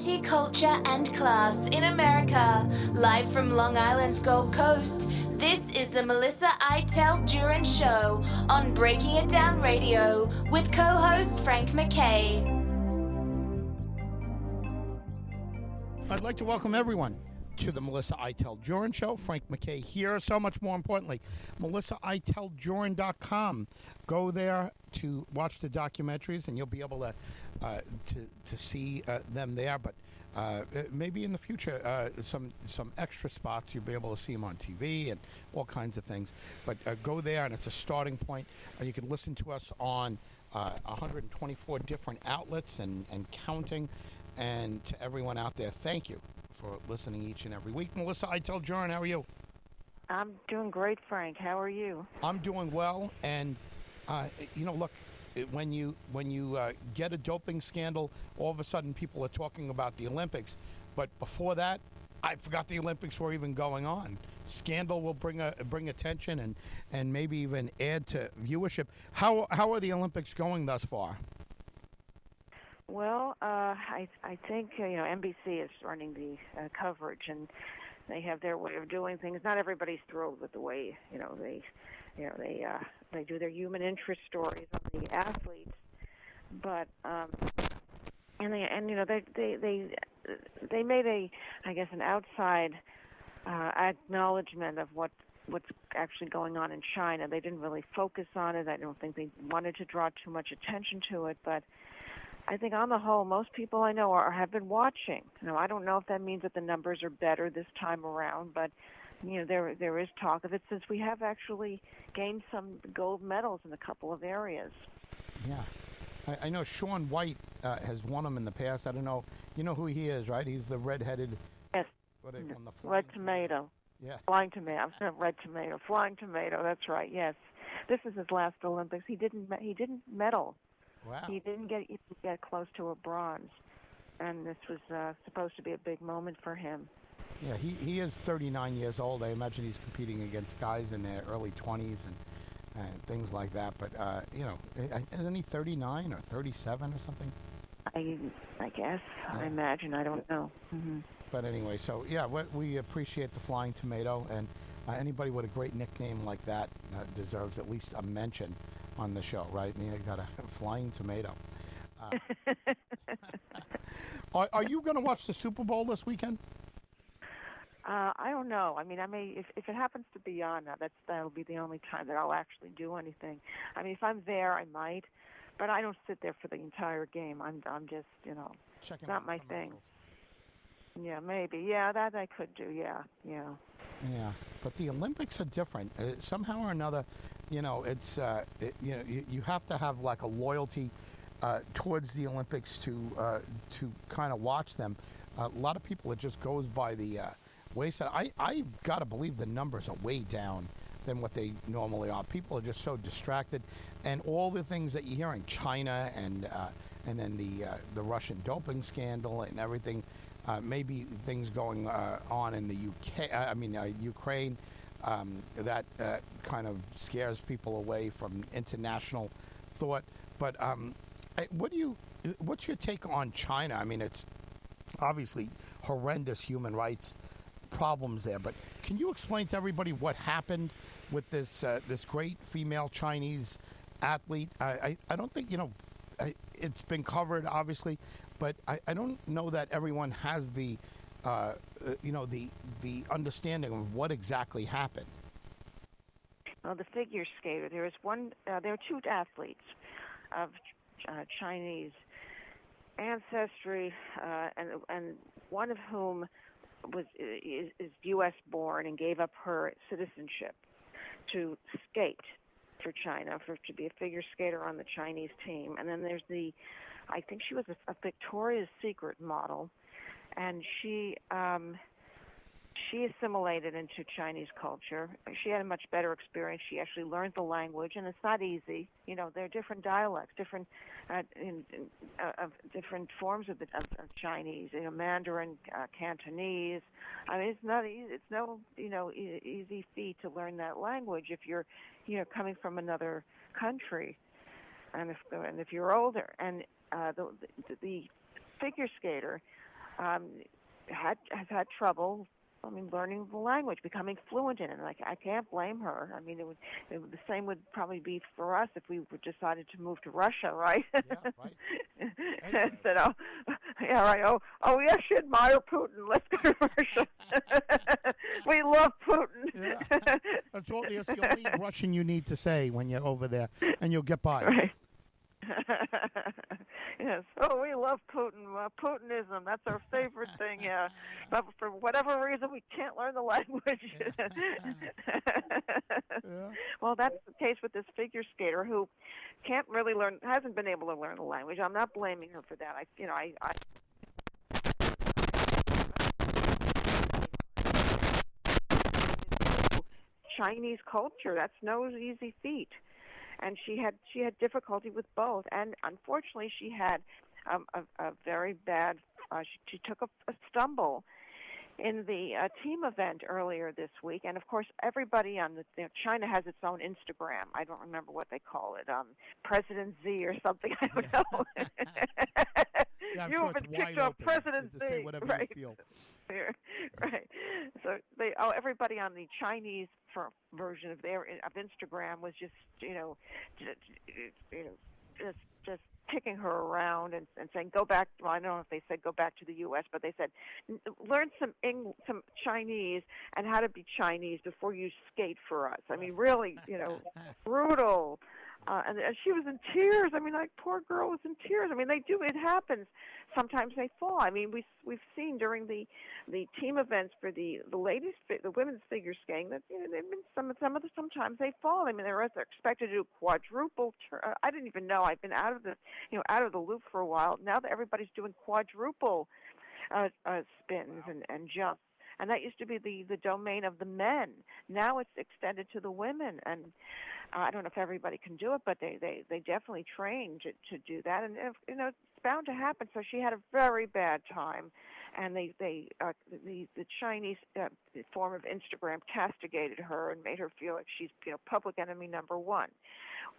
Culture, and class in America. Live from Long Island's Gold Coast, this is the Melissa Iteld Jurin Show on Breaking It Down Radio with co host Frank McKay. I'd like to welcome everyone to the Melissa Iteld Jurin Show. Frank McKay here. So much more importantly, MelissaIteldJurin.com. Go there to watch the documentaries, and you'll be able to uh, to, to see uh, them there. But uh, maybe in the future, uh, some some extra spots you'll be able to see them on TV and all kinds of things. But uh, go there, and it's a starting point. Uh, you can listen to us on 124 different outlets and, and counting. And to everyone out there, thank you for listening each and every week. Melissa Iteld Jurin, how are you? I'm doing great, Frank. How are you? I'm doing well, and uh, you know, look, when you when you uh, get a doping scandal, all of a sudden people are talking about the Olympics. But before that, I forgot the Olympics were even going on. Scandal will bring a bring attention and and maybe even add to viewership. How how are the Olympics going thus far? Well, uh, I I think uh, you know NBC is running the uh, coverage, and they have their way of doing things. Not everybody's thrilled with the way you know they, you know they uh, they do their human interest stories on the athletes, but um, and they and you know they they they they made a I guess an outside uh, acknowledgement of what what's actually going on in China. They didn't really focus on it. I don't think they wanted to draw too much attention to it, but I think on the whole, most people I know are have been watching. Now, I don't know if that means that the numbers are better this time around, but you know there there is talk of it since we have actually gained some gold medals in a couple of areas. Yeah. I, I know Shaun White uh, has won them in the past. I don't know. You know who he is, right? He's the red-headed. Yes. What on the red tomato. Yeah. Flying tomato. I'm sorry, red tomato. Flying tomato. That's right. Yes. This is his last Olympics. He didn't. He didn't medal. Wow. He didn't get even get close to a bronze, and this was uh, supposed to be a big moment for him. Yeah, he, he is 39 years old. I imagine he's competing against guys in their early 20s and, and things like that. But, uh, you know, isn't he 39 or 37 or something? I, I guess. Yeah. I imagine. I don't know. Mm-hmm. But anyway, so yeah, we, we appreciate the Flying Tomato, and uh, anybody with a great nickname like that uh, deserves at least a mention on the show, right? And you got a flying tomato. Uh, are, are, you going to watch the Super Bowl this weekend? Uh, I don't know. I mean, I may if if it happens to be on, uh, that's that'll be the only time that I'll actually do anything. I mean, if I'm there, I might, but I don't sit there for the entire game. I'm I'm just you know, Checking not my thing. Yeah, maybe. Yeah, that I could do. Yeah, yeah. Yeah, but the Olympics are different. Uh, somehow or another, you know, it's uh, it, you know you, you, have to have like a loyalty uh, towards the Olympics to uh, to kind of watch them. a lot of people it just goes by the uh, wayside. I I gotta believe the numbers are way down than what they normally are. People are just so distracted, and all the things that you hear in China and uh, and then the the Russian doping scandal and everything uh, maybe things going uh, on in the UK, I mean, uh, Ukraine, um, that uh, kind of scares people away from international thought. But um, what do you, what's your take on China? I mean, it's obviously horrendous human rights problems there, but can you explain to everybody what happened with this uh, this great female Chinese athlete? I, I, I don't think you know it's been covered, obviously, but I, I don't know that everyone has the, uh, uh, you know, the the understanding of what exactly happened. Well, the figure skater. There is one. Uh, there are two athletes of uh, Chinese ancestry, uh, and and one of whom was is, is U.S. born and gave up her citizenship to skate for China for to be a figure skater on the Chinese team. And then there's the, I think she was a, a Victoria's Secret model, and she um, she assimilated into Chinese culture. She had a much better experience. She actually learned the language, and it's not easy. You know, there are different dialects, different uh, in, in, uh, of different forms of, the, of, of Chinese. You know, Mandarin, uh, Cantonese. I mean, it's not easy. It's no you know e- easy feat to learn that language if you're you know coming from another country, and if and if you're older. And uh, the, the the figure skater um, had has had trouble I mean, learning the language, becoming fluent in it. Like I can't blame her. I mean, it would, it would the same would probably be for us if we decided to move to Russia, right? Yeah, right. and said, "Oh, yeah, right. Oh, oh, yes, you admire Putin. Let's go to Russia. we love Putin." yeah. That's all. That's the only Russian you need to say when you're over there, and you'll get by. Right. yes. Oh, we love Putin. Uh, Putinism. That's our favorite thing. Yeah. But for whatever reason, we can't learn the language. Yeah. Well, that's the case with this figure skater who can't really learn, hasn't been able to learn the language. I'm not blaming her for that. I, you know, I, I Chinese culture. That's no easy feat and she had she had difficulty with both, and unfortunately, she had um, a, a very bad. Uh, she, she took a, a stumble in the uh, team event earlier this week, and of course, everybody on the you know, China has its own Instagram. I don't remember what they call it, um, President Z or something. I don't know. Yeah, you sure have been kicked off President Z, say whatever right? right. So they, oh, everybody on the Chinese for, version of their of Instagram was just, you know, just, you know, just just kicking her around and, and saying, "Go back." Well, I don't know if they said go back to the U.S., but they said, "Learn some Eng- some Chinese and how to be Chinese before you skate for us." I mean, really, you know, brutal. Uh, and, and she was in tears. I mean, like poor girl was in tears. I mean, they do. It happens. Sometimes they fall. I mean, we we've seen during the the team events for the the ladies the women's figure skating that you know they've been some some of the sometimes they fall. I mean, they're they're expected to do quadruple. Tur- uh, I didn't even know. I've been out of the you know out of the loop for a while. Now that everybody's doing quadruple uh, uh, spins and and jumps. And that used to be the the domain of the men. Now it's extended to the women, and uh, I don't know if everybody can do it, but they they they definitely train to to do that, and if, you know it's bound to happen. So she had a very bad time, and they they uh, the the Chinese uh, form of Instagram castigated her and made her feel like she's you know public enemy number one,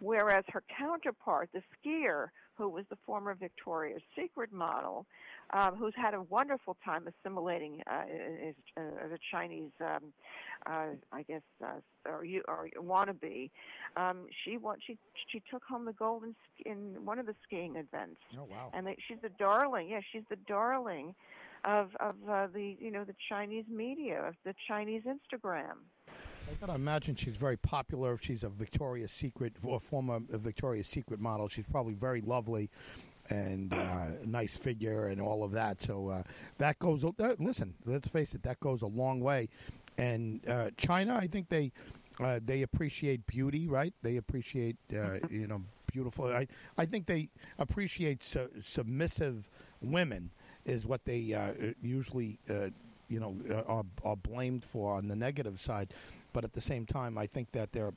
whereas her counterpart, the skier, who was the former Victoria's Secret model, um, who's had a wonderful time assimilating uh, as, as a Chinese, um, uh, I guess, uh, or you or wannabe. Um, she won, she she took home the gold in, in one of the skiing events, Oh wow. and they, she's the darling. Yeah, she's the darling of of uh, the you know the Chinese media, of the Chinese Instagram. I gotta imagine she's very popular. If she's a Victoria's Secret or former Victoria's Secret model, she's probably very lovely and uh, nice figure and all of that. So uh, that goes. Uh, listen, let's face it, that goes a long way. And uh, China, I think they uh, they appreciate beauty, right? They appreciate uh, you know beautiful. I I think they appreciate su- submissive women is what they uh, usually. Uh, you know, uh, are, are blamed for on the negative side, but at the same time, I think that they're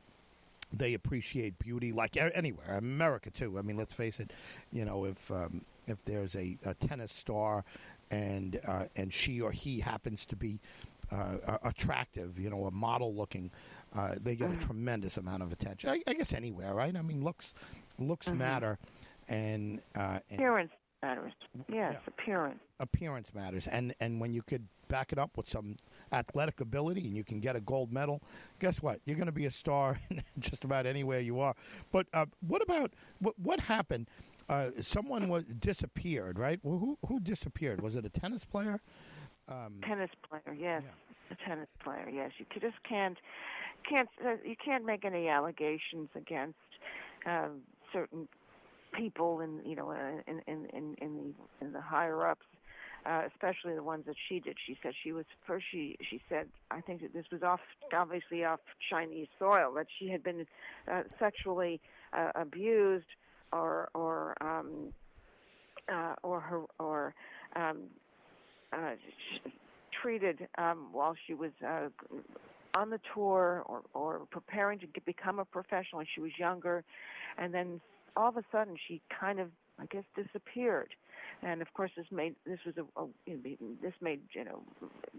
they appreciate beauty like anywhere, America too. I mean, let's face it. You know, if um, if there's a, a tennis star and uh, and she or he happens to be uh, attractive, you know, a model looking, uh, they get a tremendous amount of attention. I, I guess anywhere, right? I mean, looks looks matter, and, uh, and Appearance matters. Yes, Yeah. appearance. appearance matters and and when you could back it up with some athletic ability and you can get a gold medal guess what you're going to be a star just about anywhere you are but uh, what about what what happened uh, someone was disappeared right well, who who disappeared was it a tennis player um, Tennis player, yes, Yeah. a tennis player. Yes, you just can't can't uh, you can't make any allegations against um, certain people in you know in in in, in the in the higher ups. Uh, especially the ones that she did. She said she was first. She she said I think that this was off obviously off Chinese soil that she had been uh, sexually uh, abused or or um, uh, or her or um, uh, treated um, while she was uh, on the tour or, or preparing to get, become a professional when she was younger, and then all of a sudden she kind of, I guess, disappeared. And of course, this made this was a, a you know, this made you know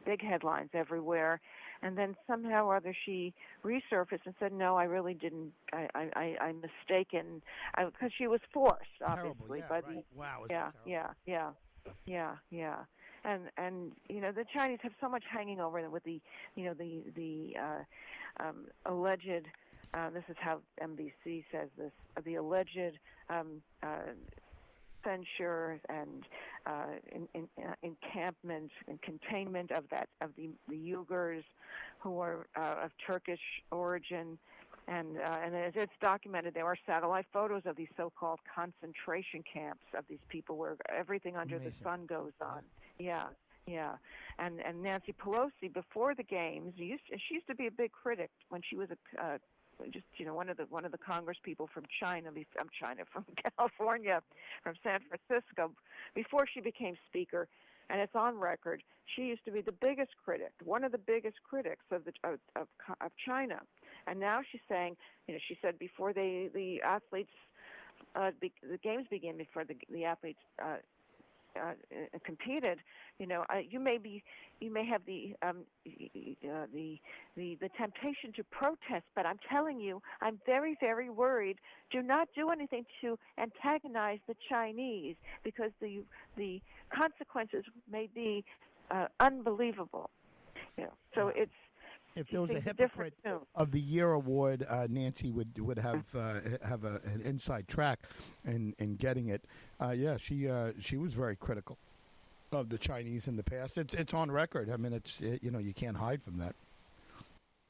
big headlines everywhere. And then somehow or other she resurfaced and said, "No, I really didn't. I I, I I'm mistaken because she was forced, terrible obviously, yeah, by right. the wow yeah, yeah, yeah, yeah, yeah. and and you know the Chinese have so much hanging over them with the you know the the uh, um, alleged. Uh, this is how NBC says this: uh, the alleged um, uh, censure and uh, in, in, uh, encampment and containment of that of the, the Uyghurs who are uh, of Turkish origin and uh, and as it's documented, there are satellite photos of these so-called concentration camps of these people where everything under Amazing. the sun goes on. Yeah, yeah. And and Nancy Pelosi before the games used she used to be a big critic when she was a uh, just you know one of the one of the Congress people from China, from China, from California, from San Francisco, before she became Speaker and it's on record. She used to be the biggest critic, one of the biggest critics of the of of, of China, and now she's saying, you know, she said before they the athletes, uh, be, the games begin before the the athletes uh, uh, competed, you know, uh, you may be, you may have the, um, uh, the, the, the temptation to protest, but I'm telling you, I'm very, very worried. Do not do anything to antagonize the Chinese because the, the consequences may be uh, unbelievable. You know, so it's if there was a hypocrite of the year award, uh, Nancy would would have uh, have a, an inside track in in getting it. Uh, yeah, she uh, she was very critical of the Chinese in the past. It's it's on record. I mean, it's it, you know you can't hide from that.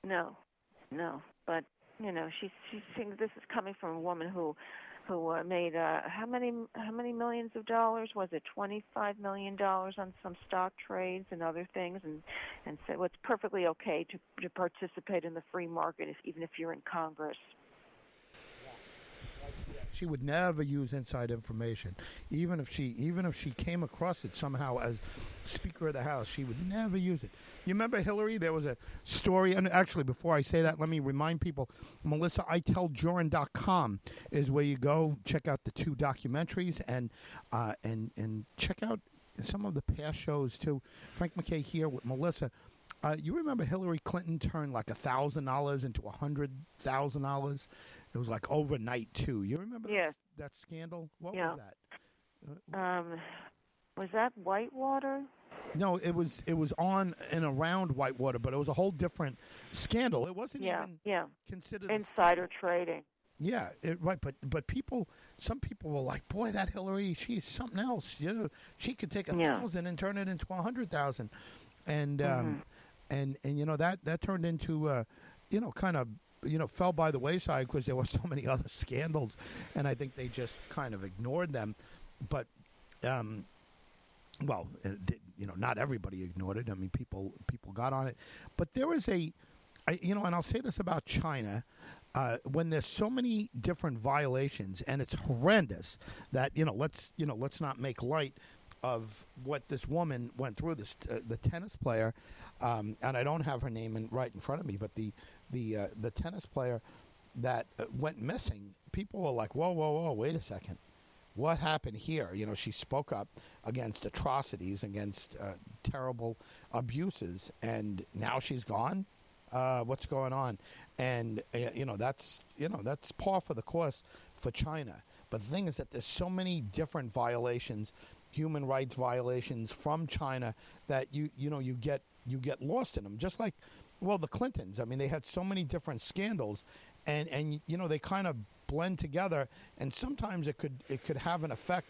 No, no, but you know she she thinks this is coming from a woman who who uh, made uh, how many how many millions of dollars? Was it 25 million dollars on some stock trades and other things? And and said well, it's perfectly okay to to participate in the free market if, even if you're in Congress she would never use inside information, even if she even if she came across it somehow as Speaker of the House. She would never use it. You remember Hillary? There was a story, and actually, before I say that, let me remind people: MelissaIteldJurin.com is where you go check out the two documentaries and uh, and and check out some of the past shows too. Frank McKay here with Melissa. Uh, you remember Hillary Clinton turned like a thousand dollars into a hundred thousand dollars? It was like overnight too. You remember yes. that, that scandal? What yeah. was that? Uh, um, was that Whitewater? No, it was it was on and around Whitewater, but it was a whole different scandal. It wasn't yeah, even yeah. considered insider trading. Yeah, it, right, but but people, some people were like, "Boy, that Hillary, she's something else." You know, she could take a yeah. thousand and turn it into a hundred thousand, and um, mm-hmm. and and you know that that turned into, uh, you know, kind of you know fell by the wayside because there were so many other scandals, and I think they just kind of ignored them. But, um, well, did, you know, not everybody ignored it. I mean, people people got on it, but there was a, I, you know, and I'll say this about China. Uh, when there's so many different violations and it's horrendous that you know let's you know let's not make light of what this woman went through this uh, the tennis player um, and I don't have her name in, right in front of me but the the uh, the tennis player that uh, went missing, people were like, "Whoa, whoa, whoa! Wait a second, what happened here?" You know, she spoke up against atrocities, against uh, terrible abuses, and now she's gone. Uh, what's going on? And uh, you know, that's you know that's par for the course for China. But the thing is that there's so many different violations, human rights violations from China that you you know you get you get lost in them. Just like well, the Clintons. I mean, they had so many different scandals, and and you know they kind of blend together, and sometimes it could it could have an effect.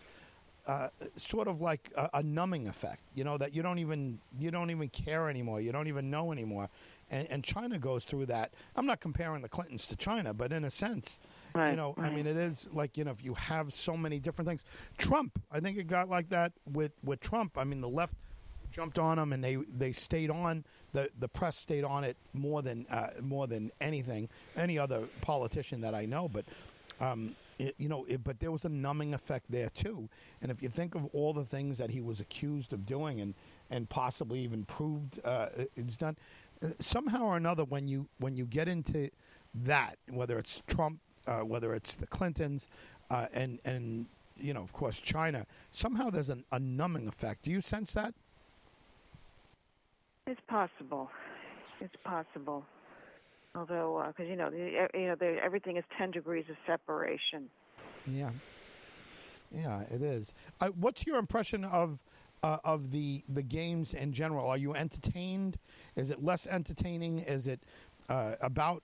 Uh, sort of like a, a, numbing effect, you know, that you don't even you don't even care anymore, you don't even know anymore, and, and China goes through that. I'm not comparing the Clintons to China, but in a sense, right, you know, right. I mean, it is like you know, if you have so many different things. Trump, I think it got like that with with Trump. I mean, the left jumped on them and they they stayed on the the press stayed on it more than uh, more than anything any other politician that I know but um, it, you know it, but there was a numbing effect there too. And if you think of all the things that he was accused of doing and and possibly even proved uh, it's done uh, somehow or another when you when you get into that whether it's Trump uh, whether it's the Clintons uh, and and you know of course China somehow there's an, a numbing effect. Do you sense that it's possible. It's possible. Although, because uh, you know, the, you know, the, everything is ten degrees of separation. Yeah. Yeah, it is. Uh, what's your impression of uh, of the the games in general? Are you entertained? Is it less entertaining? Is it uh, about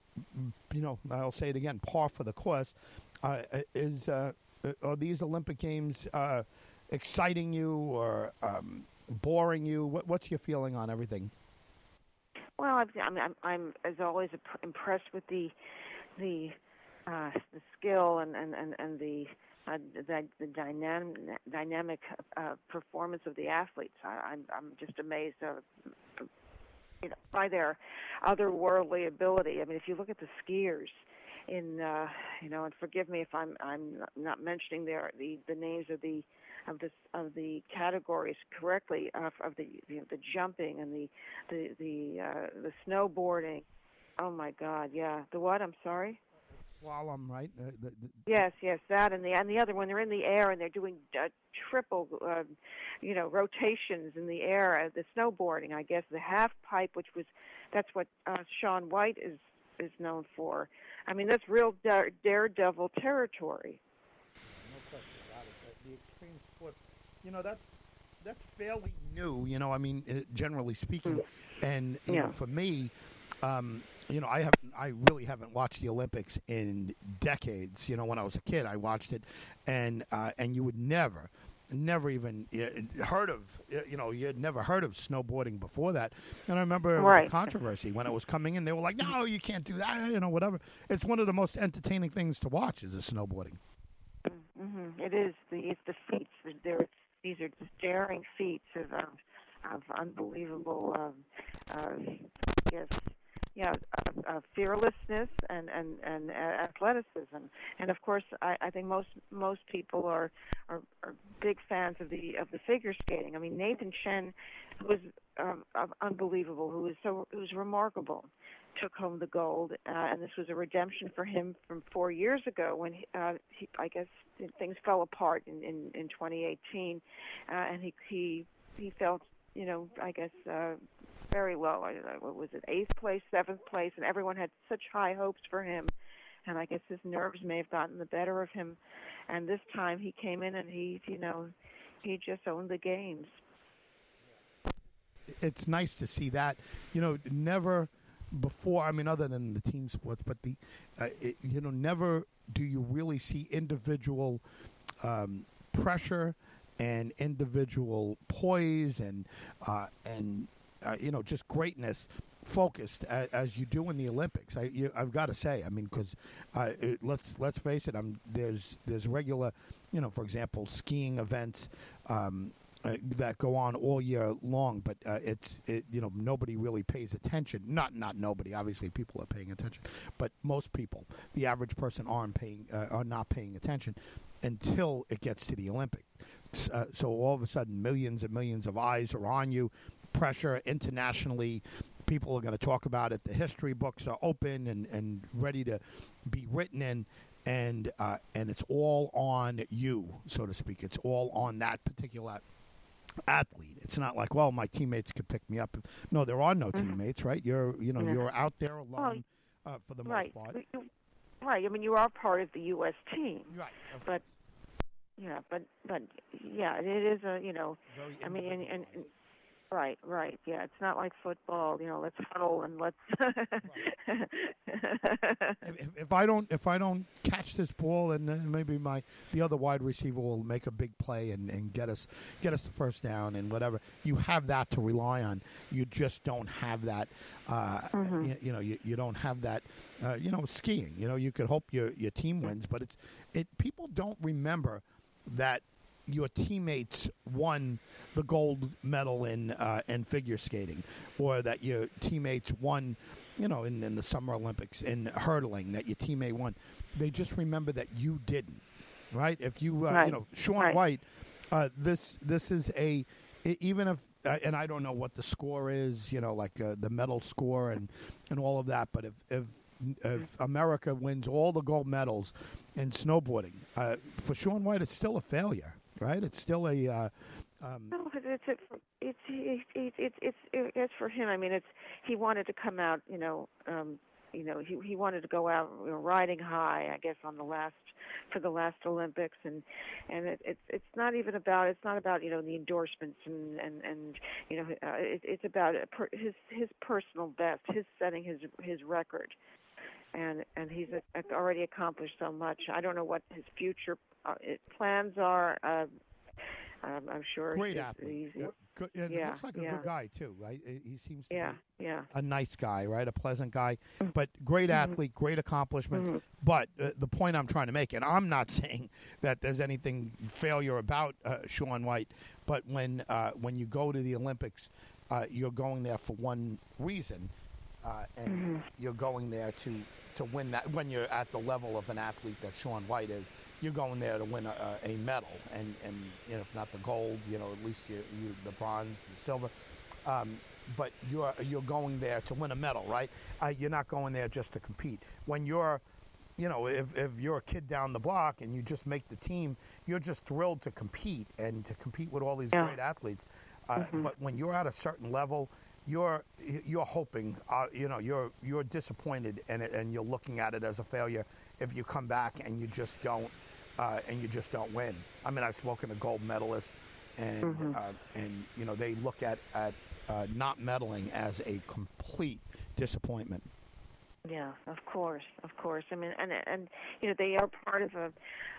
you know? I'll say it again, par for the course. Uh, is uh, are these Olympic Games uh, exciting you or um, boring you? What, what's your feeling on everything? Well, I'm, I'm, I'm as always impressed with the the uh, the skill and and and, and the uh, the, the dynamic dynamic uh, performance of the athletes. I, I'm I'm just amazed, uh, you know, by their otherworldly ability. I mean, if you look at the skiers in, uh, you know, and forgive me if I'm I'm not mentioning their the the names of the of the of the categories correctly of, of the you know, the jumping and the the the uh, the snowboarding. Oh my God, yeah. The what? I'm sorry slalom, right? Uh, the, the, yes, yes, that and the and the other one. they're in the air and they're doing uh, triple, uh, you know, rotations in the air. Uh, the snowboarding, I guess, the half pipe, which was that's what uh, Shaun White is is known for. I mean, that's real dare, daredevil territory. No question about it. The extreme sports, you know, that's that's fairly new. You know, I mean, uh, generally speaking, and you yeah. know, for me. Um, you know, I haven't, I really haven't watched the Olympics in decades. You know, when I was a kid, I watched it, and uh, and you would never, never even heard of, you know, you had never heard of snowboarding before that. And I remember it was right. a controversy when it was coming in. They were like, "No, you can't do that," you know, whatever. It's one of the most entertaining things to watch is the snowboarding. Mm-hmm. It is the it's the feats. There, these are just daring feats of of, of unbelievable, um, uh, you know, uh, uh, fearlessness and and and uh, athleticism. And of course, I, I think most most people are, are are big fans of the of the figure skating. I mean, Nathan Chen, was um, unbelievable, who was so who was remarkable, took home the gold, uh, and this was a redemption for him from four years ago when he, uh, he I guess things fell apart in in, in 2018, uh, and he he he felt you know I guess uh, very low. I, what was it, eighth place, seventh place, and everyone had such high hopes for him. And I guess his nerves may have gotten the better of him. And this time he came in and he, you know, he just owned the games. It's nice to see that. You know, never before. I mean, other than the team sports, but the, uh, it, you know, never do you really see individual um, pressure and individual poise and uh, and uh, you know, just greatness focused as, as, you do in the Olympics. I, you, I've got to say, I mean, because uh, let's let's face it, I'm, there's there's regular, you know, for example, skiing events. Um, uh, that go on all year long, but uh, it's it, you know nobody really pays attention. Not not nobody. Obviously, people are paying attention, but most people, the average person, aren't paying uh, are not paying attention until it gets to the Olympics. Uh, so all of a sudden, millions and millions of eyes are on you pressure internationally. People are going to talk about it. The history books are open and, and ready to be written in, and uh, and it's all on you, so to speak. It's all on that particular athlete. It's not like, well, my teammates could pick me up. No, there are no mm-hmm. teammates, right? You're you know yeah. you're out there alone uh, for the right. most part. Right. I mean, you are part of the U.S. team. Right. But yeah, but but yeah, it is a you know, I mean, and, and Right, right. Yeah, it's not like football. You know, let's huddle and let's. if, if, I don't, if I don't catch this ball, and uh, maybe my the other wide receiver will make a big play and, and get us get us the first down and whatever. You have that to rely on. You just don't have that. Uh, mm-hmm. you, you, know, you, you don't have that. Uh, you know, skiing. You know, you could hope your your team wins, but it's it. People don't remember that your teammates won the gold medal in uh, in figure skating, or that your teammates won, you know, in, in the Summer Olympics in hurdling, that your teammate won. They just remember that you didn't, right? If you, uh, right. you know, Shaun right. White, uh, this this is a even if uh, and I don't know what the score is, you know, like uh, the medal score and and all of that, but if if if America wins all the gold medals in snowboarding, uh, for Shaun White, it's still a failure right? It's still a. Uh, um, no, it's it's it's it's it's it's it's for him. I mean, it's he wanted to come out, you know, um, you know he he wanted to go out you know, riding high I guess on the last for the last Olympics and and it, it's it's not even about it's not about you know the endorsements and and and you know uh, it, it's about his his personal best his setting his his record and and he's already accomplished so much I don't know what his future uh, plans are uh, um, I'm sure great he's, athlete. he's. Good, and yeah, looks like a yeah. good guy too, right? He seems to yeah be yeah a nice guy, right? A pleasant guy, Mm-hmm. but great athlete, great accomplishments. But uh, the point I'm trying to make, and I'm not saying that there's anything failure about uh, Shaun White, but when uh, when you go to the Olympics, uh, you're going there for one reason, uh, and Mm-hmm. you're going there to to win that. When you're at the level of an athlete that Shaun White is, you're going there to win a, a medal, and and you know, if not the gold, you know, at least you, you the bronze, the silver. Um, but you're you're going there to win a medal, right? Uh, you're not going there just to compete. When you're you know, if, if you're a kid down the block and you just make the team, you're just thrilled to compete and to compete with all these Yeah. great athletes. Uh, But when you're at a certain level, you're you're hoping, uh, you know, you're you're disappointed and and you're looking at it as a failure if you come back and you just don't uh, and you just don't win. I mean, I've spoken to gold medalists, and uh, and you know they look at at uh, not medaling as a complete disappointment. Yeah, of course, of course. I mean, and and you know they are part of a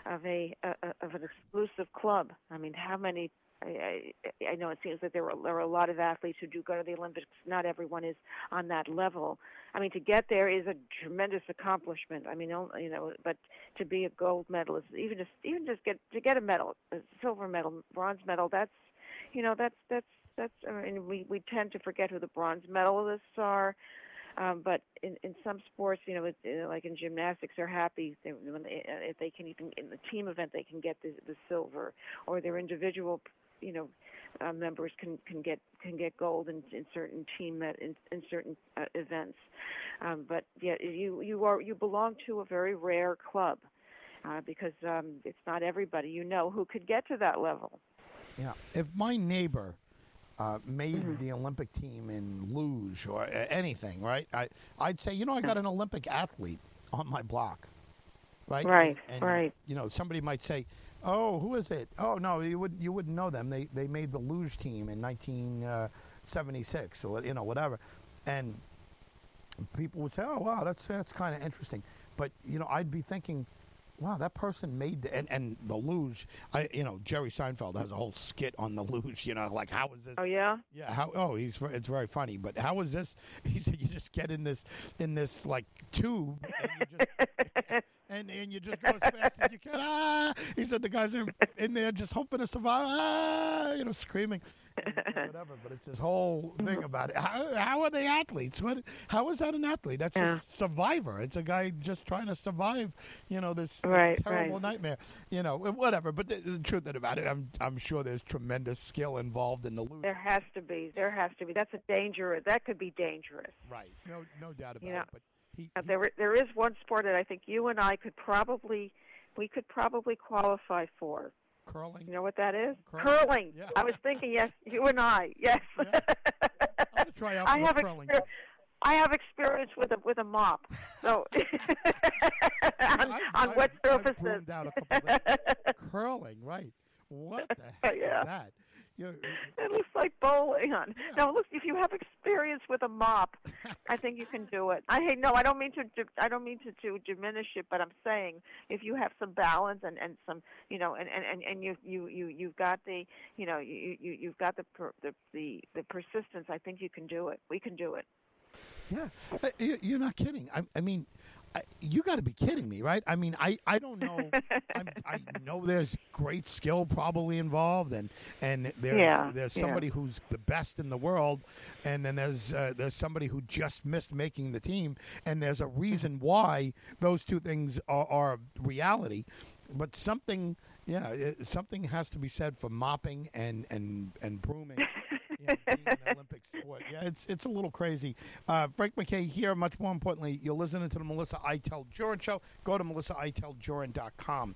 of a, a of an exclusive club. I mean, how many? I, I, I know it seems that there are there are a lot of athletes who do go to the Olympics. Not everyone is on that level. I mean, to get there is a tremendous accomplishment. I mean, you know, but to be a gold medalist, even just even just get to get a medal, a silver medal, bronze medal, that's you know that's that's that's. I mean, we we tend to forget who the bronze medalists are. Um, but in, in some sports, you know, it, like in gymnastics, they're happy they, when they, if they can even in the team event they can get the, the silver, or their individual, you know, uh, members can can get can get gold in, in certain team met, in, in certain uh, events. Um, but yeah, you you are you belong to a very rare club uh, because um, it's not everybody you know who could get to that level. Yeah. If my neighbor uh, made the Olympic team in luge or uh, anything, right? I I'd say, you know, I got an Olympic athlete on my block, right? Right, And, and, right. You know, somebody might say, "Oh, who is it?" Oh, no, you would you wouldn't know them. They they made the luge team in 1976 uh, or you know whatever, and people would say, "Oh, wow, that's that's kind of interesting." But you know, I'd be thinking, "Wow, that person made the, and and the luge." I you know, Jerry Seinfeld has a whole skit on the luge. You know, like how is this? Oh yeah. Yeah, how? Oh, he's it's very funny. But how is this? He said you just get in this in this like tube and you just and, and you just go as fast as you can. Ah! He said the guys are in there just hoping to survive. Ah! You know, screaming, whatever. But it's this whole thing about it. How, how are they athletes? What? How is that an athlete? That's Yeah. just survivor. It's a guy just trying to survive. You know, this, this Right, terrible right. nightmare. You know, whatever. But the, the truth about it, I'm I'm sure there's tremendous skill involved in the luge. There has to be. There has to be. That's a danger. That could be dangerous. Right. No, no doubt about You know, it. But he, Uh, he- there, there is one sport that I think you and I could probably, we could probably qualify for. curling. You know what that is? Curling. Yeah. I was thinking, yes, you and I, yes. Yeah. I'm try out I have curling. exper- I have experience with a with a mop, so on, I've- on I've- wet I've out a couple of curling. Right. What the heck Yeah. is that? It looks like bowling. On now, look, if you have experience with a mop, I think you can do it. I hate no, I don't mean to. I don't mean to, to diminish it, but I'm saying if you have some balance and and some, you know, and and and, and you you you you've got the, you know, you you you've got the per, the the the persistence. I think you can do it. We can do it. yeah. Uh, You're not kidding. I, I mean, I, you got to be kidding me, right? I mean, I, I don't know. I'm, I know there's great skill probably involved, and and there's Yeah, there's yeah. somebody who's the best in the world, and then there's uh, there's somebody who just missed making the team, and there's a reason why those two things are, are reality. But something, yeah, something has to be said for mopping and and and brooming. You being an Olympic sport. Yeah, it's it's a little crazy. Uh, Frank McKay here. Much more importantly, you're listening to the Melissa Iteld Jurin show. Go to melissaiteldjurin.com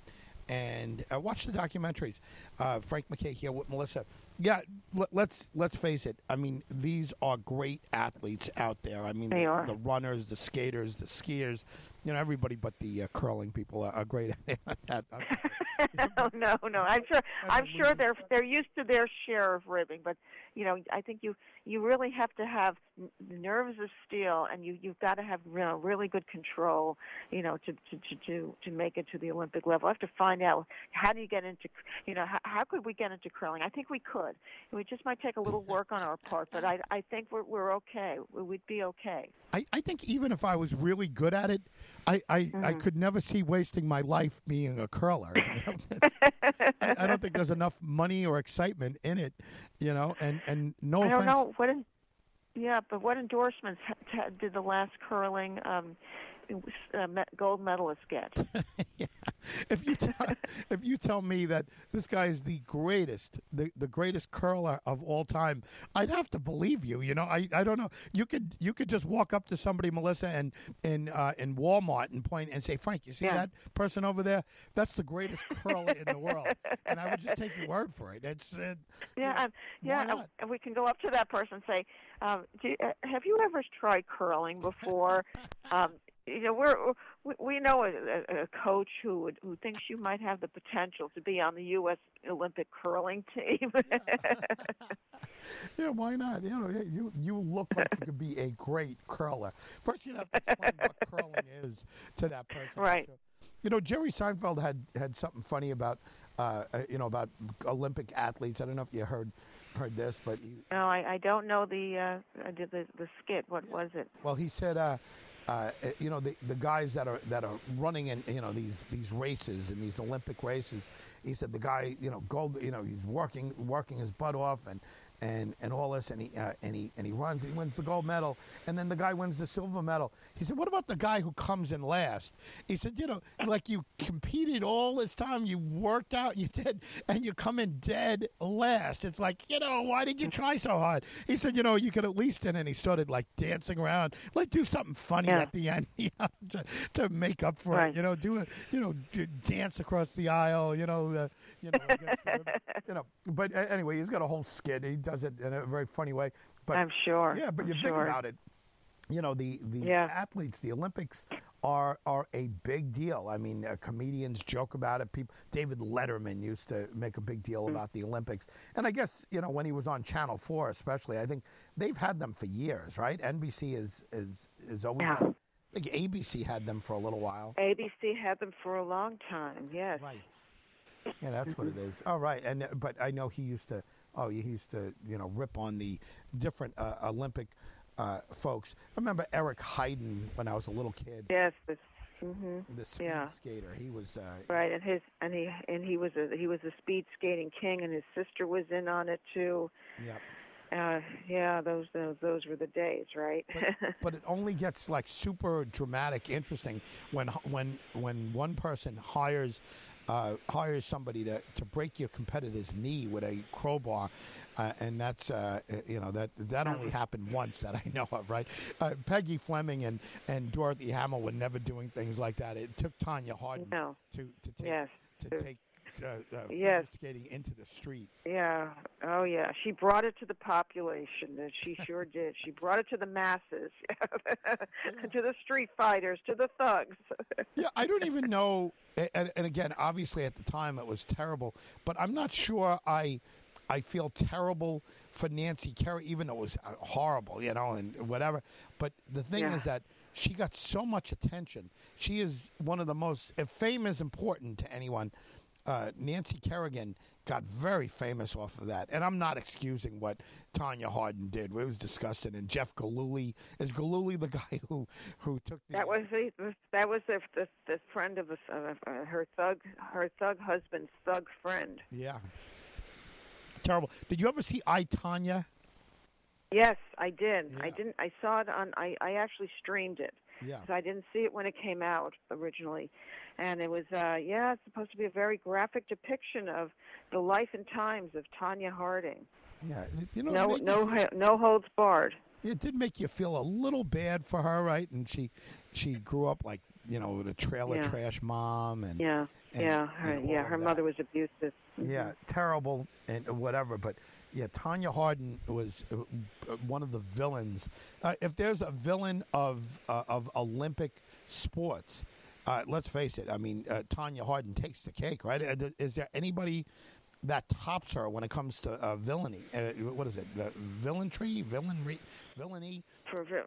and uh, watch the documentaries. Uh, Frank McKay here with Melissa. Yeah, let, let's let's face it. I mean, these are great athletes out there. I mean, They the, are. the runners, the skaters, the skiers. You know, everybody but the uh, curling people are, are great at that. oh no, no. I'm sure. I'm sure they're they're used to their share of ribbing, but you know, I think you you really have to have n- nerves of steel, and you you've got to have you know, really good control, you know, to to to to to make it to the Olympic level. I have to find out how do you get into, you know, how, how could we get into curling? I think we could. We just might take a little work on our part, but I I think we're we're okay. We- We'd be okay. I, I think even if I was really good at it, I, I, I Mm-hmm. could never see wasting my life being a curler. I, I don't think there's enough money or excitement in it, you know. And and no I don't offense, know what. En- yeah, but what endorsements did the last curling um, uh, gold medalist get? yeah. If you tell, if you tell me that this guy is the greatest, the, the greatest curler of all time, I'd have to believe you. You know, I, I don't know. You could you could just walk up to somebody, Melissa, and in uh, in Walmart and point and say, Frank, you see Yeah. that person over there? That's the greatest curler in the world, and I would just take your word for it. It's uh, Yeah, um, yeah, Why and- not? and we can go up to that person and say, um, do you, uh, "Have you ever tried curling before?" um, you know, we're we, we know a, a, a coach who would, who thinks you might have the potential to be on the U.S. Olympic curling team. Yeah, why not? You know, you you look like you could be a great curler. First, you'd have to explain what curling is to that person. Right. You know, Jerry Seinfeld had had something funny about, uh, uh, you know, about Olympic athletes. I don't know if you heard heard this, but he, no, I, I don't know the uh, I did the the skit. What was it? well, he said, uh, uh, you know, the the guys that are that are running in you know these these races and these Olympic races. He said the guy, you know, gold, you know, he's working working his butt off and. And, and all this and he uh, and he and he runs and he wins the gold medal and then the guy wins the silver medal. He said, "What about the guy who comes in last?" He said, "You know, like you competed all this time, you worked out, you did, and you come in dead last. It's like, you know, why did you try so hard?" He said, "You know, you could at least." And then he started like dancing around, like do something funny Yeah. at the end, you know, to, to make up for Right. it. You know, do a you know d- dance across the aisle. You know, uh, you know, the, you know. But uh, anyway, he's got a whole skit. He does it in a very funny way. But I'm sure. yeah, but I'm you sure. think about it. You know, the the Yeah. athletes, the Olympics are are a big deal. I mean, uh, comedians joke about it. People, David Letterman used to make a big deal about the Olympics, and I guess you know when he was on Channel Four, especially, I think they've had them for years, right? NBC is is is always. Yeah. I think ABC had them for a little while. ABC had them for a long time. Yes. Right. Yeah, that's what it is. All right, and uh, but I know he used to. Oh, he used to, you know, rip on the different uh, Olympic uh, folks. I remember Eric Heiden when I was a little kid. Yes. This. hmm The speed Yeah. skater. He was. Uh, Right, and his and he and he was a he was a speed skating king, and his sister was in on it too. Yeah. Uh, yeah, those those those were the days, right? But it only gets like super dramatic, interesting when when when one person hires. Uh, hires somebody to, to break your competitor's knee with a crowbar, uh, and that's uh, uh, you know that that only happened once that I know of, right? Uh, Peggy Fleming and, and Dorothy Hamill were never doing things like that. It took Tonya Harding no. to to take Yes. to take uh, uh, Yes. skating into the street. Yeah. Oh, yeah. She brought it to the population. That she sure did. She brought it to the masses, to the street fighters, to the thugs. Yeah, I don't even know. And, and again, obviously at the time it was terrible, but I'm not sure I I feel terrible for Nancy Kerry, even though it was uh, horrible, you know, and whatever. But the thing Yeah. is that she got so much attention. She is one of the most, if fame is important to anyone, uh, Nancy Kerrigan got very famous off of that. And I'm not excusing what Tonya Harding did. It was disgusting. And Jeff Gillooly is Galooly the guy who who took the, That was the that was the the, the friend of, of uh, her thug her thug husband's thug friend. Yeah. Terrible. Did you ever see I Tonya? Yes, I did. I didn't. I saw it on. I I actually streamed it. Yeah. So I didn't see it when it came out originally, and it was uh yeah, it's supposed to be a very graphic depiction of the life and times of Tonya Harding. Yeah. You know, No no feel- no holds barred. it did make you feel a little bad for her, right? And she she grew up like you know the trailer Yeah. trash mom and Yeah, and- yeah, her, and yeah. Her mother was abusive. Mhm. Yeah, terrible and whatever. But yeah, Tonya Harding was uh, uh, one of the villains. Uh, if there's a villain of uh, of Olympic sports, uh, let's face it. I mean, uh, Tonya Harding takes the cake, right? Is there anybody that tops her when it comes to uh, villainy? Uh, what is it? Uh, villainry, villainry, villainy. For vi-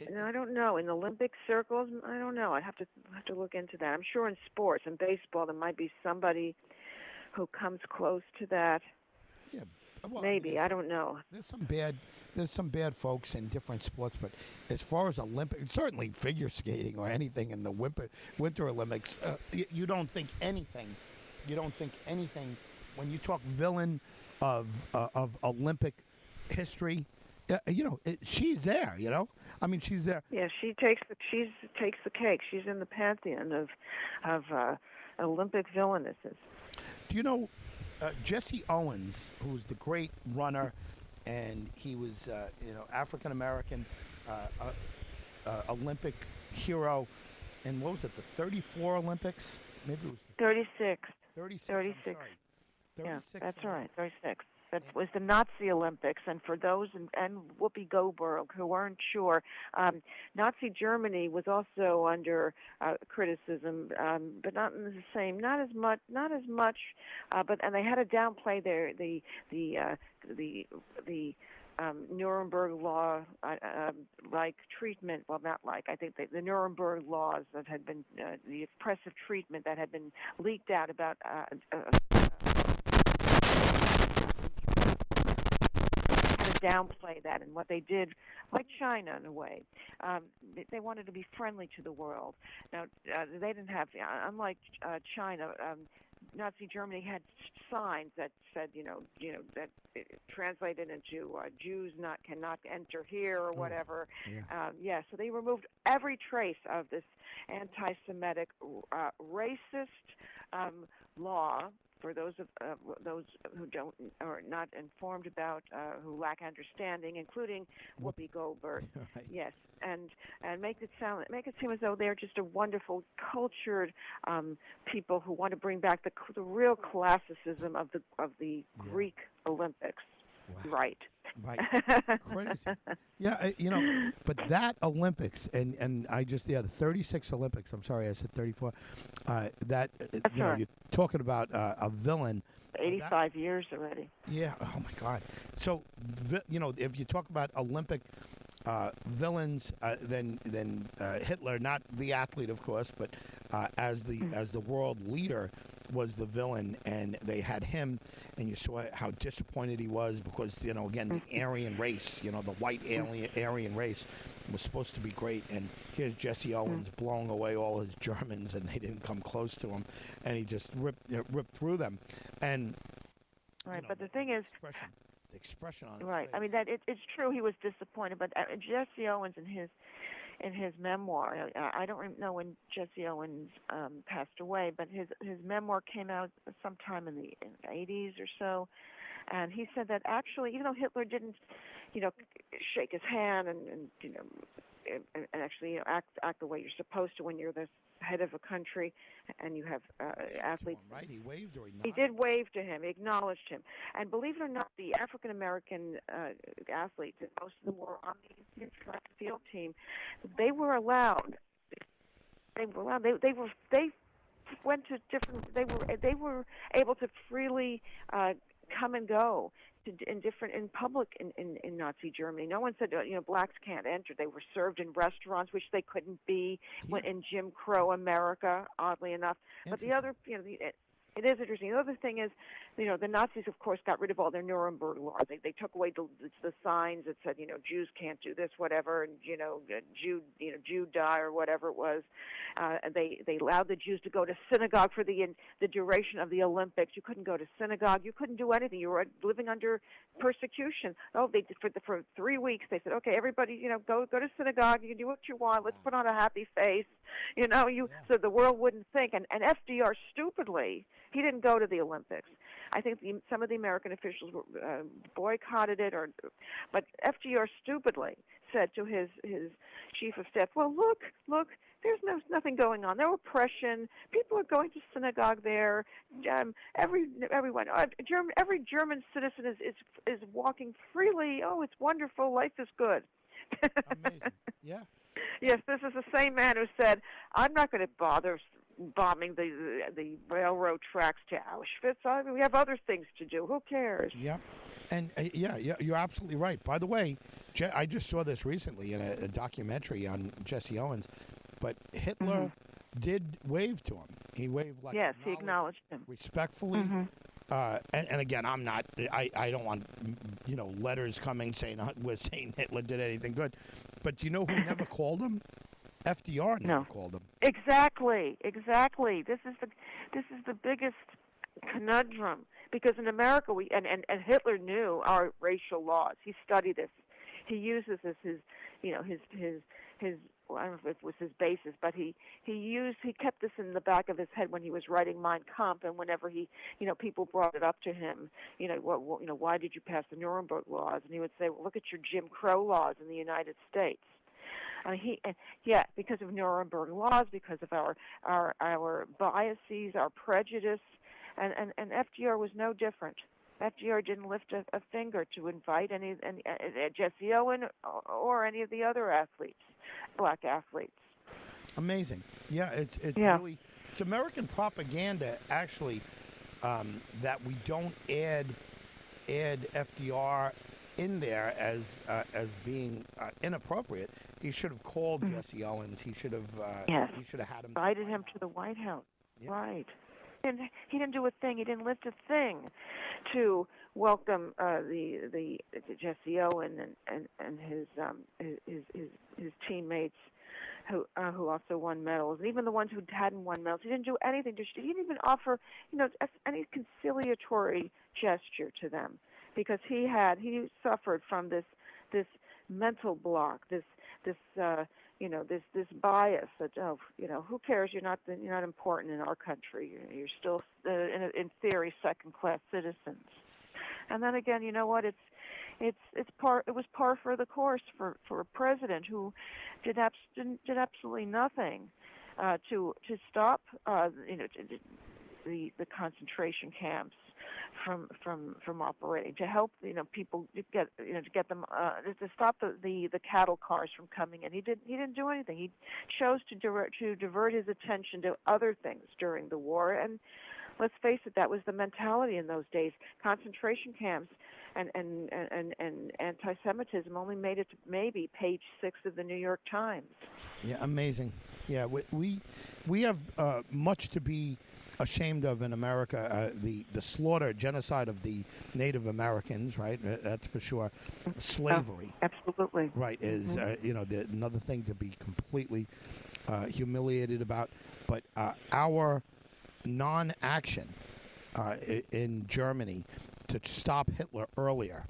It- I don't know. In Olympic circles, I don't know. I'd have to have to look into that. I'm sure in sports and baseball there might be somebody who comes close to that. Yeah, well, Maybe I don't know. There's some bad, there's some bad folks in different sports, but as far as Olympic, certainly figure skating or anything in the winter Winter Olympics, uh, you, you don't think anything. You don't think anything when you talk villain of uh, of Olympic history. Uh, you know, it, she's there. You know, I mean, she's there. Yeah, she takes the she's takes the cake. She's in the pantheon of of uh, Olympic villainesses. Do you know uh, Jesse Owens, who's the great runner, and he was, uh, you know, African American uh, uh, uh, Olympic hero. And what was it, the 34 Olympics? Maybe it was 36. 36. 36. 36. Yeah, that's all right, 36. That was the Nazi Olympics, and for those and, and Whoopi Goldberg who aren't sure, um, Nazi Germany was also under uh, criticism, um, but not in the same, not as much, not as much, uh, but and they had to downplay their the the uh, the the um, Nuremberg law uh, um, like treatment. Well, not like I think the, Nuremberg laws that had been uh, the oppressive treatment that had been leaked out about. Uh, uh, had to downplay that, and what they did, like China in a way, um, they, they wanted to be friendly to the world. Now, uh, they didn't have, uh, unlike uh, China, um, Nazi Germany had signs that said, you know, you know that it translated into uh, Jews not cannot enter here or whatever. yeah. Um, yeah, so they removed every trace of this anti-Semitic, uh, racist um, law. For those of uh, those who don't or not informed about, uh, who lack understanding, including Whoop- Whoopi Goldberg. Right. Yes, and and make it sound make it seem as though they're just a wonderful, cultured um, people who want to bring back the the real classicism of the of the Yeah. Greek Olympics. Wow. Right. Right. Crazy. Yeah, you know, but that Olympics and and I just yeah the 36 Olympics. I'm sorry, I said 34. Uh, that uh, That's you know right. you're talking about uh, a villain. Eighty-five years already. Yeah. Oh my God. So you know if you talk about Olympic. Uh, villains, uh, then then uh, Hitler, not the athlete, of course, but uh, as the as the world leader, was the villain, and they had him, and you saw how disappointed he was because you know again the Aryan race, you know the white alien Aryan race was supposed to be great, and here's Jesse Owens blowing away all his Germans, and they didn't come close to him, and he just ripped uh, ripped through them, and Right, know, but the thing is, expression, the expression on his right. I mean that it, it's true he was disappointed, but uh, Jesse Owens and his in his memoir, I don't know when Jesse Owens um, passed away, but his his memoir came out sometime in the in the 80s or so, and he said that actually, even though Hitler didn't, you know, shake his hand and, and you know, and, and actually you know, act act the way you're supposed to when you're the head of a country and you have uh, athletes him, right? He waved or he he did wave to him, he acknowledged him. And believe it or not, the African American uh, athletes, most of them were on the track and field team, they were allowed. They were allowed. They they were they went to different. They were they were able to freely uh, come and go to, in different in public in, in in Nazi Germany. No one said uh, you know blacks can't enter. They were served in restaurants, which they couldn't be Yeah. in Jim Crow America. Oddly enough. But the other, you know, the, it, it is interesting. The other thing is, you know, the Nazis, of course, got rid of all their Nuremberg laws. They they took away the the signs that said, you know, Jews can't do this, whatever, and you know, uh, Jew, you know, Jew die or whatever it was. Uh, and they they allowed the Jews to go to synagogue for the in, the duration of the Olympics. You couldn't go to synagogue. You couldn't do anything. You were living under persecution. Oh, they for the, for three weeks. They said, okay, everybody, you know, go go to synagogue. You can do what you want. Let's put on a happy face. You know, you Yeah. so the world wouldn't think. And and FDR stupidly, he didn't go to the Olympics. I think the, some of the American officials were, uh, boycotted it, or but FDR stupidly said to his his chief of staff, "Well, look, look, there's no nothing going on. No oppression. People are going to synagogue there. Um, every everyone, uh, German, every German citizen is is is walking freely. Oh, it's wonderful. Life is good. Amazing. Yeah. Yes, this is the same man who said, "I'm not going to bother bombing the the railroad tracks to Auschwitz. I mean, we have other things to do. Who cares?" Yeah, and uh, yeah, yeah, you're absolutely right. By the way, Je- I just saw this recently in a, a documentary on Jesse Owens, but Hitler did wave to him. He waved like yes, he acknowledged him respectfully. Mhm. Uh, and, and again, I'm not. I, I don't want you know letters coming saying we're saying Hitler did anything good, but do you know who never called him? FDR never No. called him. Exactly, exactly. This is the this is the biggest conundrum because in America we and, and, and Hitler knew our racial laws. He studied this. He uses this his you know his his his well, I don't know if it was his basis, but he he used he kept this in the back of his head when he was writing Mein Kampf, and whenever he you know people brought it up to him, you know what, what you know why did you pass the Nuremberg laws, and he would say, well look at your Jim Crow laws in the United States. And he, and yeah, because of Nuremberg laws, because of our our our biases, our prejudice, and and, and FDR was no different. FDR didn't lift a, a finger to invite any, any uh, uh, Jesse Owen or, or any of the other athletes, black athletes. Amazing. Yeah, it's it's Yeah. really it's American propaganda actually um, that we don't add add FDR in there as uh, as being uh, inappropriate. He should have called Jesse Owens. He should have uh, Mm-hmm. Yes. he should have had him Invited him to the White House. Yeah. Right. And he didn't do a thing. He didn't lift a thing to welcome uh, the the Jesse Owen and and and his um his his his teammates who uh, who also won medals, and even the ones who hadn't won medals. He didn't do anything to. He didn't even offer you know any conciliatory gesture to them because he had he suffered from this this mental block, this this uh, you know this this bias that oh you know who cares? You're not you're not important in our country. You're, you're still uh, in, in theory second class citizens. And then again you know what? It's it's it's par it was par for the course for for a president who did abs- did absolutely nothing uh, to to stop uh, you know to, the the concentration camps from from from operating to help you know people get you know to get them uh, to stop the, the the cattle cars from coming in. He didn't he didn't do anything. He chose to divert to divert his attention to other things during the war. And let's face it, that was the mentality in those days. Concentration camps and and and, and anti-Semitism only made it to maybe page six of the New York Times. Yeah, amazing. Yeah, we we, we have uh, much to be ashamed of in America. Uh, the the slaughter, genocide of the Native Americans, right? Uh, That's for sure. Slavery, Absolutely. right? Is uh, you know the, another thing to be completely uh, humiliated about. But uh, our non-action uh, in Germany to stop Hitler earlier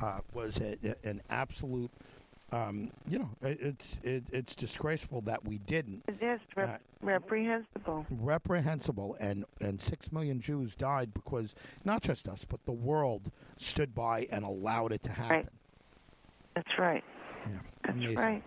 uh, was a, a- an absolute. Um, you know, it, it's it, it's disgraceful that we didn't. It is rep- Uh, reprehensible. Reprehensible, and and six million Jews died because not just us, but the world stood by and allowed it to happen. That's right. Yeah, That's amazing. right.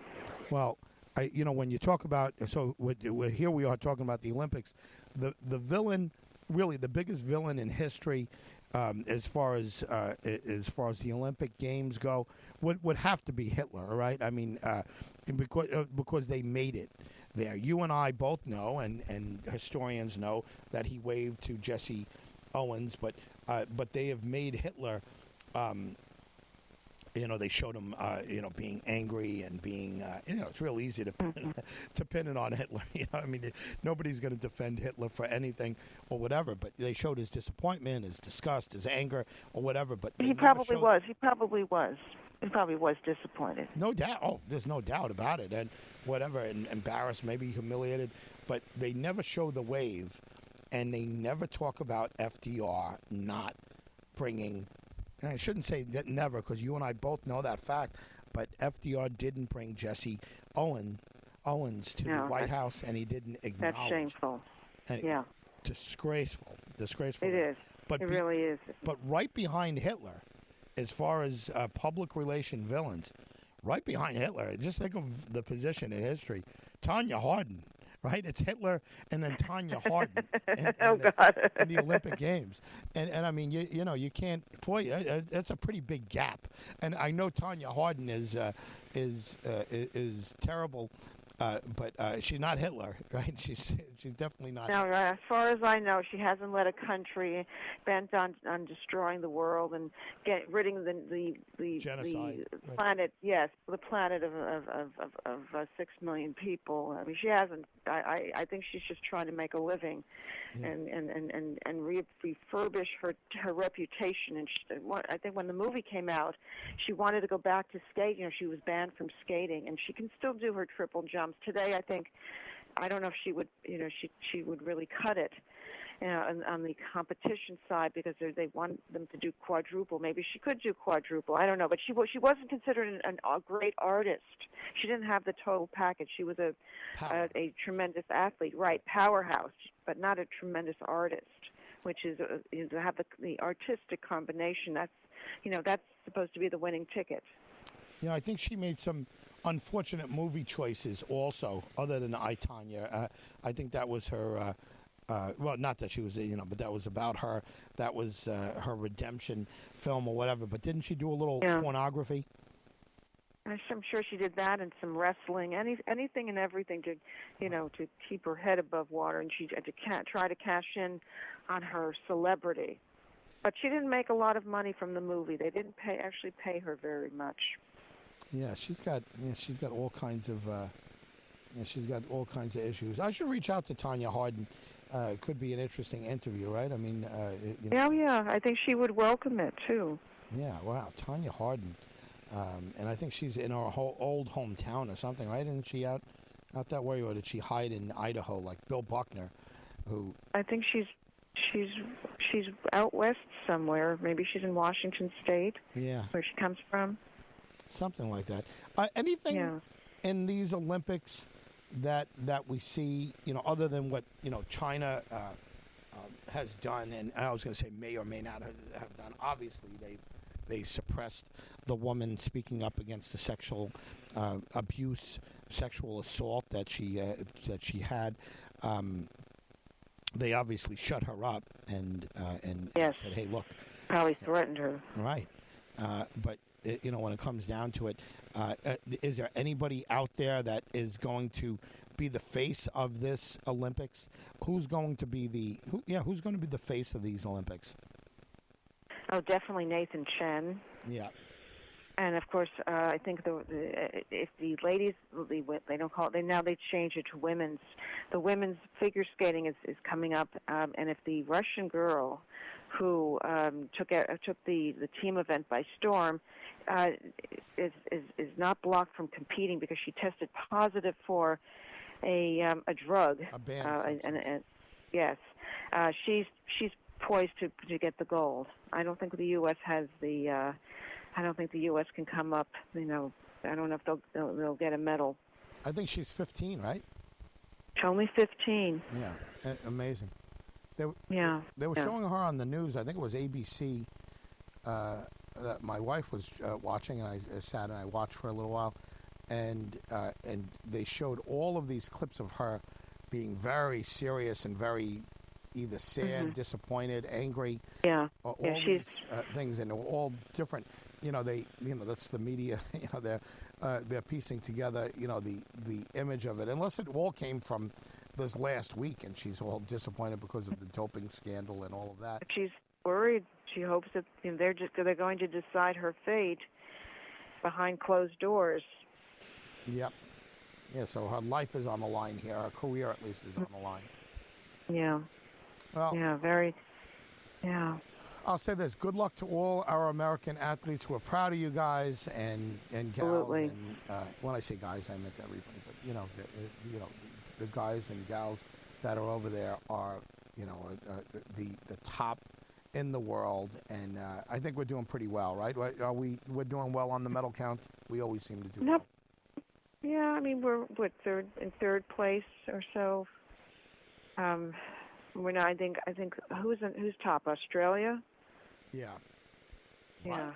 Well, I, you know, when you talk about so what- what- here we are talking about the Olympics, the the villain, really the biggest villain in history, um, as far as uh, as far as the Olympic Games go, would would have to be Hitler, right? I mean, uh, because uh, because they made it there. You and I both know, and and historians know that he waved to Jesse Owens, but uh, but they have made Hitler. Um, you know, they showed him, uh, you know, being angry and being, uh, you know, it's real easy to pin, to pin it on Hitler. You know, I mean, nobody's going to defend Hitler for anything or whatever. But they showed his disappointment, his disgust, his anger, or whatever. But He probably was. He probably was. He probably was disappointed. No doubt. Oh, there's no doubt about it. And whatever, and embarrassed, maybe humiliated. But they never show the wave, and they never talk about FDR not bringing. And I shouldn't say that never, because you and I both know that fact. But FDR didn't bring Jesse Owen Owens to the White House, and he didn't acknowledge. That's shameful. And Yeah, disgraceful, disgraceful. it is. But It be- really is. but right behind Hitler, as far as uh, public relation villains, right behind Hitler. Just think of the position in history. Tonya Harding, right? It's Hitler and then Tonya Harding in, in, oh the, in the Olympic Games. And and I mean, you you know, you can't. Boy, uh, uh, that's a pretty big gap. And I know Tonya Harding is uh, is uh, is terrible. Uh, but uh, she's not Hitler, right? She's she's definitely not. Now, uh, as far as I know, she hasn't led a country bent on on destroying the world and get ridding the the the, Genocide, the right. planet. Yes, the planet of of of of, of uh, six million people. I mean, she hasn't. I, I I think she's just trying to make a living, Yeah. and and and and and re- refurbish her her reputation. And she, I think when the movie came out, she wanted to go back to skate. You know, she was banned from skating, and she can still do her triple jumps today. I think. I don't know if she would, you know, she she would really cut it, you know, on, on the competition side because they they want them to do quadruple. Maybe she could do quadruple. I don't know, but she was she wasn't considered an, an, a great artist. She didn't have the total package. She was a a, a tremendous athlete, right? Powerhouse, but not a tremendous artist. Which is uh, is to have the the artistic combination. That's you know that's supposed to be the winning ticket. You know, I think she made some unfortunate movie choices also, other than I Tonya. Uh, I think that was her. Uh, uh, well, not that she was, you know, but that was about her. That was uh, her redemption film or whatever. But didn't she do a little Yeah. pornography? I'm I'm sure she did that and some wrestling, any anything and everything to, you know, to keep her head above water, and she had to ca- try to cash in on her celebrity. But she didn't make a lot of money from the movie. They didn't pay actually pay her very much. Yeah, she's got. Yeah, she's got all kinds of. Uh, yeah, she's got all kinds of issues. I should reach out to Tonya Hardin. Uh, it could be an interesting interview, right? I mean, uh, you know, Yeah, yeah, I think she would welcome it too. Yeah, wow, Tonya Hardin, um, and I think she's in her whole old hometown or something, right? Isn't she out out that way, or did she hide in Idaho like Bill Buckner, who? I think she's she's she's out west somewhere. Maybe she's in Washington State, Yeah, where she comes from. Something like that. Uh, anything Yeah. in these Olympics that that we see, you know, other than what you know China uh, uh, has done, and I was going to say may or may not have, have done. Obviously, they they suppressed the woman speaking up against the sexual uh, abuse, sexual assault that she uh, that she had. Um, they obviously shut her up and uh, and Yes. said, "Hey, look, Probably threatened her. Right. Uh, but, you know, when it comes down to it, uh, uh, is there anybody out there that is going to be the face of this Olympics? Who's going to be the, who, yeah, who's going to be the face of these Olympics? Oh, definitely Nathan Chen. Yeah. And of course, uh, I think the, the if the ladies, the, they don't call it. They now they change it to women's. The women's figure skating is is coming up, um, and if the Russian girl, who um, took a, took the the team event by storm, uh, is is is not blocked from competing because she tested positive for a um, a drug. A banned uh, and, and yes, uh, she's she's poised to to get the gold. I don't think the U.S. has the. Uh, I don't think the U.S. can come up. You know, I don't know if they'll they'll, they'll get a medal. I think she's 15, right? Only 15. Yeah. A- amazing. They, Yeah. They were yeah. showing her on the news. I think it was ABC. Uh, that my wife was uh, watching, and I uh, sat and I watched for a little while, and uh, and they showed all of these clips of her being very serious and very either sad, disappointed, angry, Yeah. uh, all Mm-hmm. Yeah, she's- these uh, things, and all different. You know, they, you know, that's the media. You know, they're uh, they're piecing together, you know, the the image of it. Unless it all came from this last week, and she's all disappointed because of the doping scandal and all of that. She's worried. She hopes that you know, they're just they're going to decide her fate behind closed doors. Yep. Yeah. So her life is on the line here. Her career, at least, is on the line. Yeah. Well, Yeah. Very. Yeah. I'll say this: good luck to all our American athletes. We're proud of you guys and and gals. Absolutely. And uh, when I say guys, I meant everybody. But you know, the, uh, you know, the guys and gals that are over there are, you know, uh, the the top in the world, and uh, I think we're doing pretty well, right? Are we? We're doing well on the medal count. We always seem to do Nope. well. Yeah. I mean, we're what third in third place or so. Um, we're not. I think. I think who's in, who's top? Australia. Yeah. Yeah.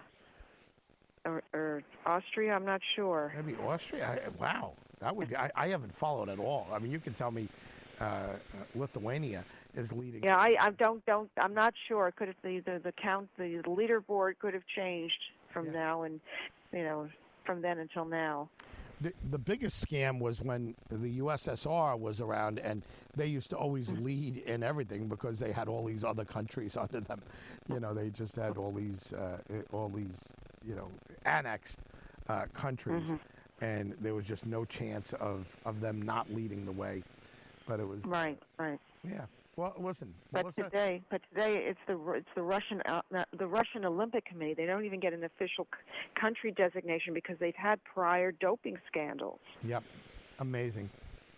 or, or Austria. I'm not sure. Maybe Austria. I, wow, that would be. I, I haven't followed at all. I mean, you can tell me uh, uh, Lithuania is leading. Yeah, I, I don't don't. I'm not sure. Could have the the, the count the leaderboard could have changed from Yeah. now and you know from then until now. The, the biggest scam was when the USSR was around, and they used to always Mm. lead in everything because they had all these other countries under them. You know, they just had all these, uh, all these, you know, annexed uh, countries, Mm-hmm. And there was just no chance of of them not leading the way. But it was, Right, right. yeah. Well, listen, But Melissa, today, but today it's the it's the Russian uh, the Russian Olympic Committee. They don't even get an official c- country designation because they've had prior doping scandals. Yep, amazing,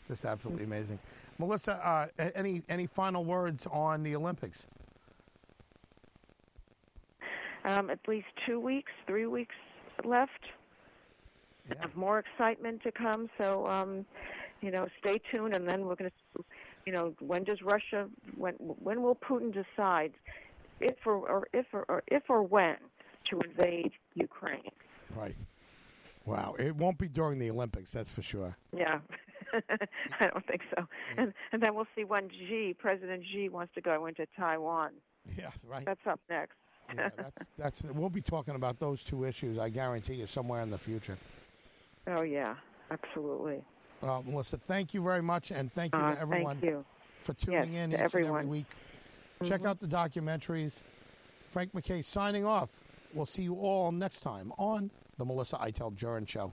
just absolutely amazing. Melissa, uh, any any final words on the Olympics? Um, at least two weeks, three weeks left. Yeah. More excitement to come. So, um, you know, stay tuned, and then we're going to, you know, when does Russia? When when will Putin decide if or, or if or, or if or when to invade Ukraine? Right. Wow, it won't be during the Olympics, that's for sure. Yeah. I don't think so. And and then we'll see when Xi, President Xi, wants to go into Taiwan. Yeah, right. That's up next. yeah, that's that's. We'll be talking about those two issues. I guarantee you, somewhere in the future. Oh yeah, absolutely. Well, Melissa, thank you very much, and thank you Uh, to everyone you. for tuning Yes, in each and every everyone. week. Check out the documentaries. Frank McKay signing off. We'll see you all next time on the Melissa Iteld Jurin Show.